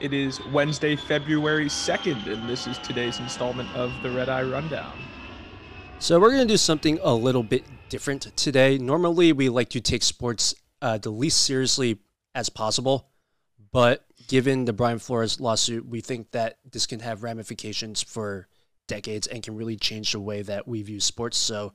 It is Wednesday, February 2nd, and this is today's installment of the Redeye Rundown. So, we're going to do something a little bit different today. Normally, we like to take sports uh, the least seriously as possible, but given the Brian Flores lawsuit, we think that this can have ramifications for decades and can really change the way that we view sports. So,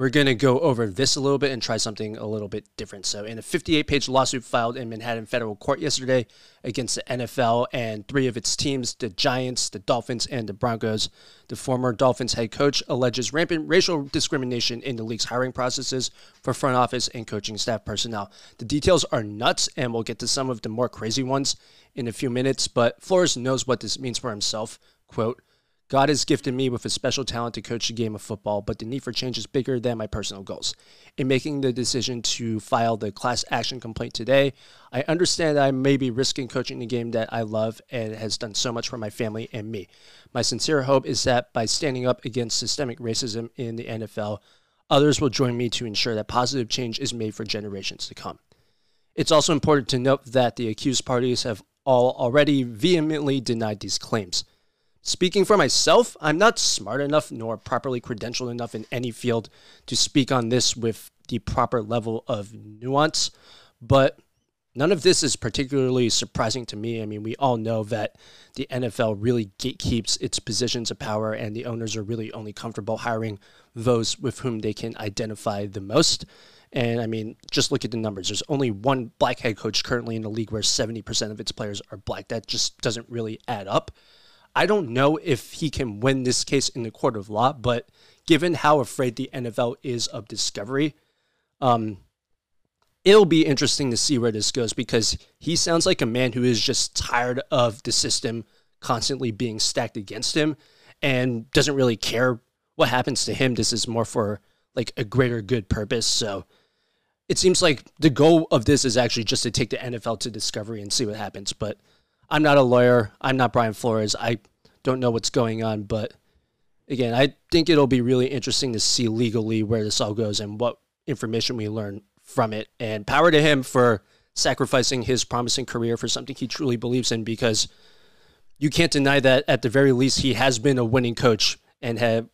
we're going to go over this a little bit and try something a little bit different. So, in a 58 page lawsuit filed in Manhattan federal court yesterday against the NFL and three of its teams, the Giants, the Dolphins, and the Broncos, the former Dolphins head coach alleges rampant racial discrimination in the league's hiring processes for front office and coaching staff personnel. The details are nuts, and we'll get to some of the more crazy ones in a few minutes, but Flores knows what this means for himself. Quote, God has gifted me with a special talent to coach the game of football, but the need for change is bigger than my personal goals. In making the decision to file the class action complaint today, I understand that I may be risking coaching the game that I love and has done so much for my family and me. My sincere hope is that by standing up against systemic racism in the NFL, others will join me to ensure that positive change is made for generations to come. It's also important to note that the accused parties have all already vehemently denied these claims. Speaking for myself, I'm not smart enough nor properly credentialed enough in any field to speak on this with the proper level of nuance, but none of this is particularly surprising to me. I mean, we all know that the NFL really gatekeeps its positions of power, and the owners are really only comfortable hiring those with whom they can identify the most. And I mean, just look at the numbers. There's only one black head coach currently in the league where 70% of its players are black. That just doesn't really add up. I don't know if he can win this case in the court of law, but given how afraid the NFL is of discovery, um, it'll be interesting to see where this goes because he sounds like a man who is just tired of the system constantly being stacked against him and doesn't really care what happens to him. This is more for like a greater good purpose. So it seems like the goal of this is actually just to take the NFL to discovery and see what happens. But I'm not a lawyer. I'm not Brian Flores. I don't know what's going on, but again, I think it'll be really interesting to see legally where this all goes and what information we learn from it. And power to him for sacrificing his promising career for something he truly believes in because you can't deny that at the very least he has been a winning coach and have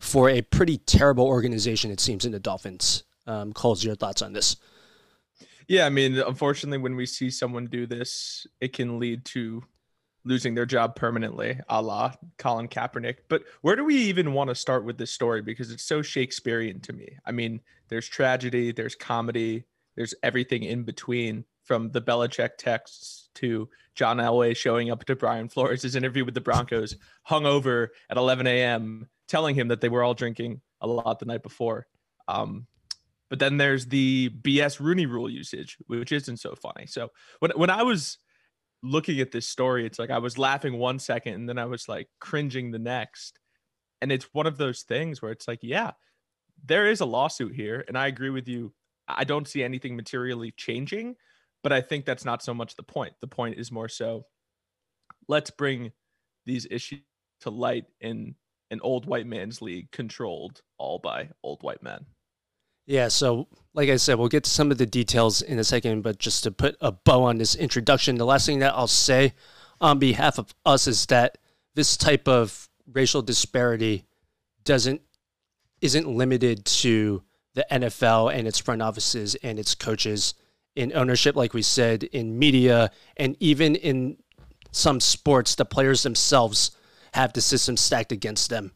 for a pretty terrible organization it seems in the Dolphins. Um, your thoughts on this? Yeah, I mean, unfortunately, when we see someone do this, it can lead to losing their job permanently, a la Colin Kaepernick. But where do we even want to start with this story? Because it's so Shakespearean to me. I mean, there's tragedy, there's comedy, there's everything in between from the Belichick texts to John Elway showing up to Brian Flores' interview with the Broncos, hungover at 11 a.m., telling him that they were all drinking a lot the night before. Um, but then there's the BS Rooney rule usage, which isn't so funny. So when when I was looking at this story, it's like I was laughing one second and then I was like cringing the next. And it's one of those things where it's like, yeah, there is a lawsuit here. And I agree with you. I don't see anything materially changing, but I think that's not so much the point. The point is more so let's bring these issues to light in an old white man's league controlled all by old white men. Yeah, so like I said, we'll get to some of the details in a second, but just to put a bow on this introduction, the last thing that I'll say on behalf of us is that this type of racial disparity doesn't isn't limited to the NFL and its front offices and its coaches in ownership, like we said, in media, and even in some sports, the players themselves have the system stacked against them.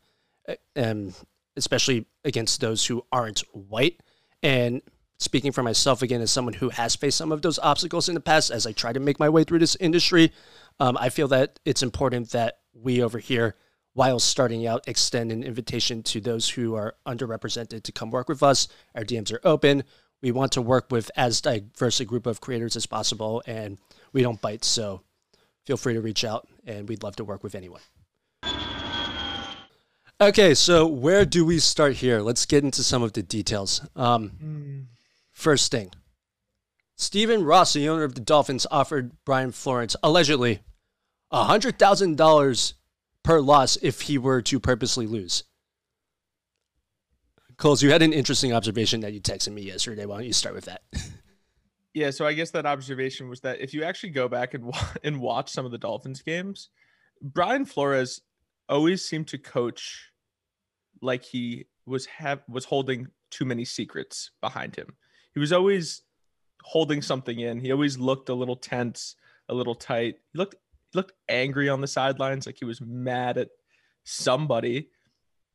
Um, especially against those who aren't white. And speaking for myself again, as someone who has faced some of those obstacles in the past, as I try to make my way through this industry, um, I feel that it's important that we over here, while starting out, extend an invitation to those who are underrepresented to come work with us. Our DMs are open. We want to work with as diverse a group of creators as possible, and we don't bite. So feel free to reach out, and we'd love to work with anyone. Okay, so where do we start here? Let's get into some of the details. Um, mm. First thing Stephen Ross, the owner of the Dolphins, offered Brian Flores allegedly $100,000 per loss if he were to purposely lose. Coles, you had an interesting observation that you texted me yesterday. Why don't you start with that? Yeah, so I guess that observation was that if you actually go back and and watch some of the Dolphins games, Brian Flores always seemed to coach like he was have was holding too many secrets behind him. He was always holding something in. He always looked a little tense, a little tight. He looked he looked angry on the sidelines, like he was mad at somebody.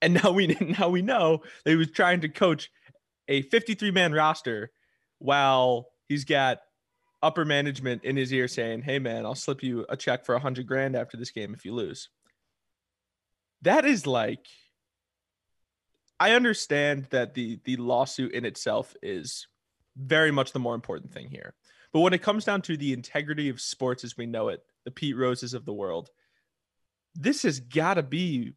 And now we now we know that he was trying to coach a 53 man roster while he's got upper management in his ear saying, "Hey man, I'll slip you a check for a hundred grand after this game if you lose." That is like, I understand that the the lawsuit in itself is very much the more important thing here, but when it comes down to the integrity of sports as we know it, the Pete Roses of the world, this has got to be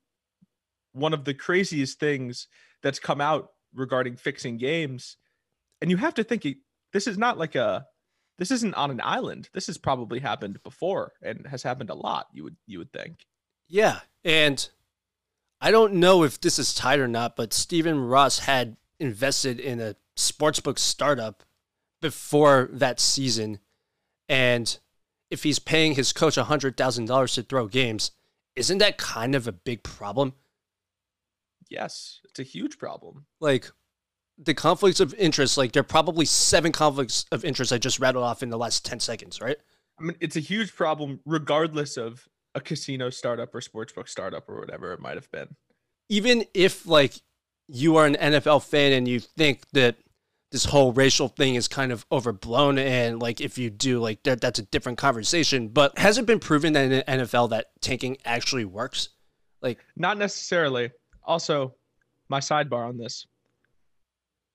one of the craziest things that's come out regarding fixing games. And you have to think this is not like a this isn't on an island. This has probably happened before and has happened a lot, you would you would think. Yeah. And I don't know if this is tied or not, but Stephen Ross had invested in a sportsbook startup before that season. And if he's paying his coach $100,000 to throw games, isn't that kind of a big problem? Yes, it's a huge problem. Like the conflicts of interest, like there are probably seven conflicts of interest I just rattled off in the last 10 seconds, right? I mean, it's a huge problem regardless of a casino startup or sportsbook startup or whatever it might have been. Even if like you are an NFL fan and you think that this whole racial thing is kind of overblown and like if you do like that that's a different conversation, but has it been proven that in the NFL that tanking actually works? Like not necessarily. Also, my sidebar on this.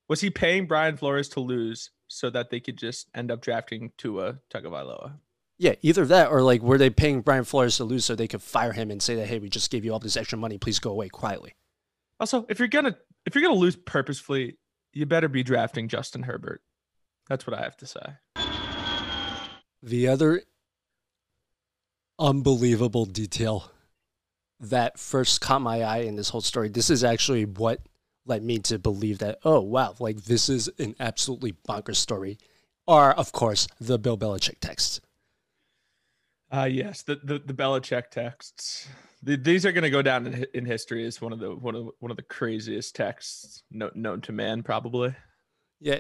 Was he paying Brian Flores to lose so that they could just end up drafting Tua Tagovailoa? Yeah, either that or like were they paying Brian Flores to lose so they could fire him and say that hey, we just gave you all this extra money, please go away quietly. Also, if you're gonna if you're gonna lose purposefully, you better be drafting Justin Herbert. That's what I have to say. The other unbelievable detail that first caught my eye in this whole story. This is actually what led me to believe that, oh, wow, like this is an absolutely bonkers story. Are, of course, the Bill Belichick texts. Uh, yes, the, the, the Belichick texts. The, these are going to go down in, in history as one of the one of one of the craziest texts known, known to man, probably. Yeah,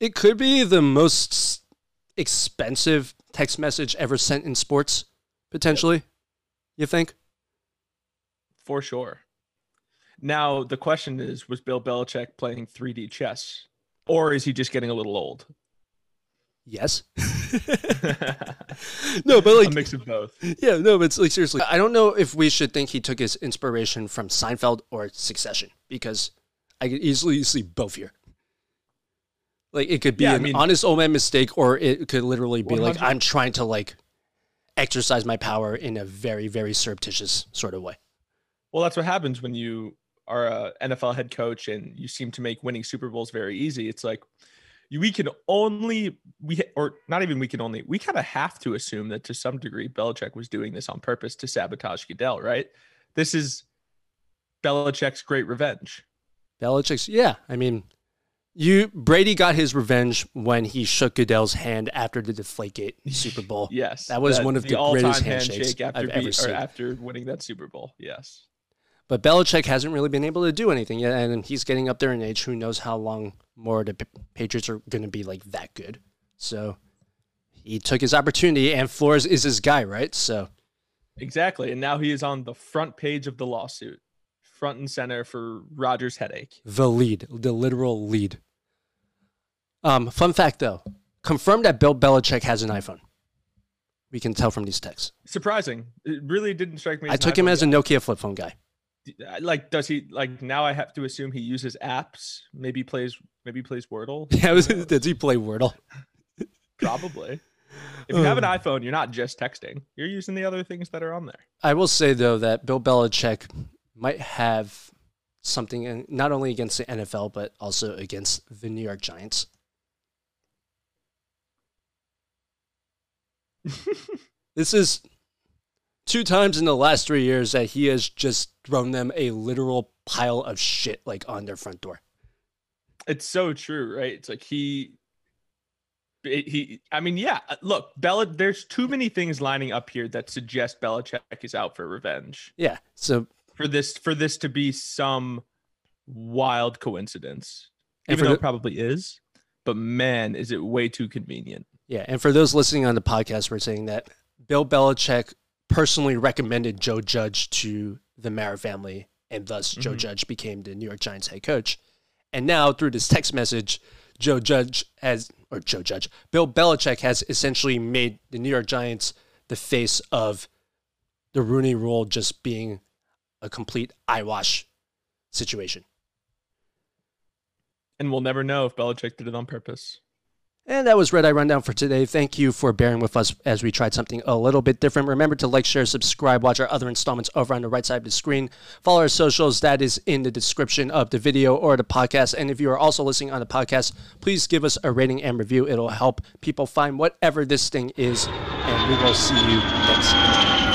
it could be the most expensive text message ever sent in sports, potentially. Yep. You think? for sure. Now the question is: Was Bill Belichick playing 3D chess, or is he just getting a little old? Yes. no, but like a mix of both. Yeah, no, but it's like seriously, I don't know if we should think he took his inspiration from Seinfeld or Succession because I could easily see both here. Like it could be yeah, an I mean, honest old man mistake, or it could literally be 100. like I'm trying to like exercise my power in a very, very surreptitious sort of way. Well, that's what happens when you are a NFL head coach and you seem to make winning Super Bowls very easy. It's like we can only we or not even we can only we kind of have to assume that to some degree Belichick was doing this on purpose to sabotage Goodell, right? This is Belichick's great revenge. Belichick's yeah, I mean, you Brady got his revenge when he shook Goodell's hand after the Deflategate Super Bowl. yes, that was one of the, the greatest handshakes handshake after I've ever seen. after winning that Super Bowl. Yes, but Belichick hasn't really been able to do anything yet, and he's getting up there in age. Who knows how long more the Patriots are going to be like that good? So he took his opportunity, and Flores is his guy, right? So exactly, and now he is on the front page of the lawsuit, front and center for Roger's headache. The lead, the literal lead. Um, fun fact though, confirmed that Bill Belichick has an iPhone. We can tell from these texts. Surprising. It really didn't strike me. I took him as guy. a Nokia flip phone guy Uh, like does he like now i have to assume he uses apps maybe plays maybe plays wordle? Yeah was, does he play wordle? Probably. If you have an um. iphone you're not just texting you're using the other things that are on there. I will say though that bill belichick might have something in, not only against the nfl but also against the new york giants. This is two times in the last three years that he has just thrown them a literal pile of shit like on their front door. It's so true, right? It's like he he I mean, yeah, uh, look, Bella there's too many things lining up here that suggest Belichick is out for revenge. Yeah. So for this for this to be some wild coincidence. Even though the- it probably is. But man, is it way too convenient. Yeah, and for those listening on the podcast, we're saying that Bill Belichick personally recommended Joe Judge to the Mara family, and thus Joe Mhm. Judge became the New York Giants head coach. And now, through this text message, Joe Judge has, or Joe Judge, Bill Belichick has essentially made the New York Giants the face of the Rooney Rule just being a complete eyewash situation. And we'll never know if Belichick did it on purpose. And that was Redeye Rundown for today. Thank you for bearing with us as we tried something a little bit different. Remember to like, share, subscribe, watch our other installments over on the right side of the screen. Follow our socials, that is in the description of the video or the podcast. And if you are also listening on the podcast, please give us a rating and review. It'll help people find whatever this thing is. And we will see you next time.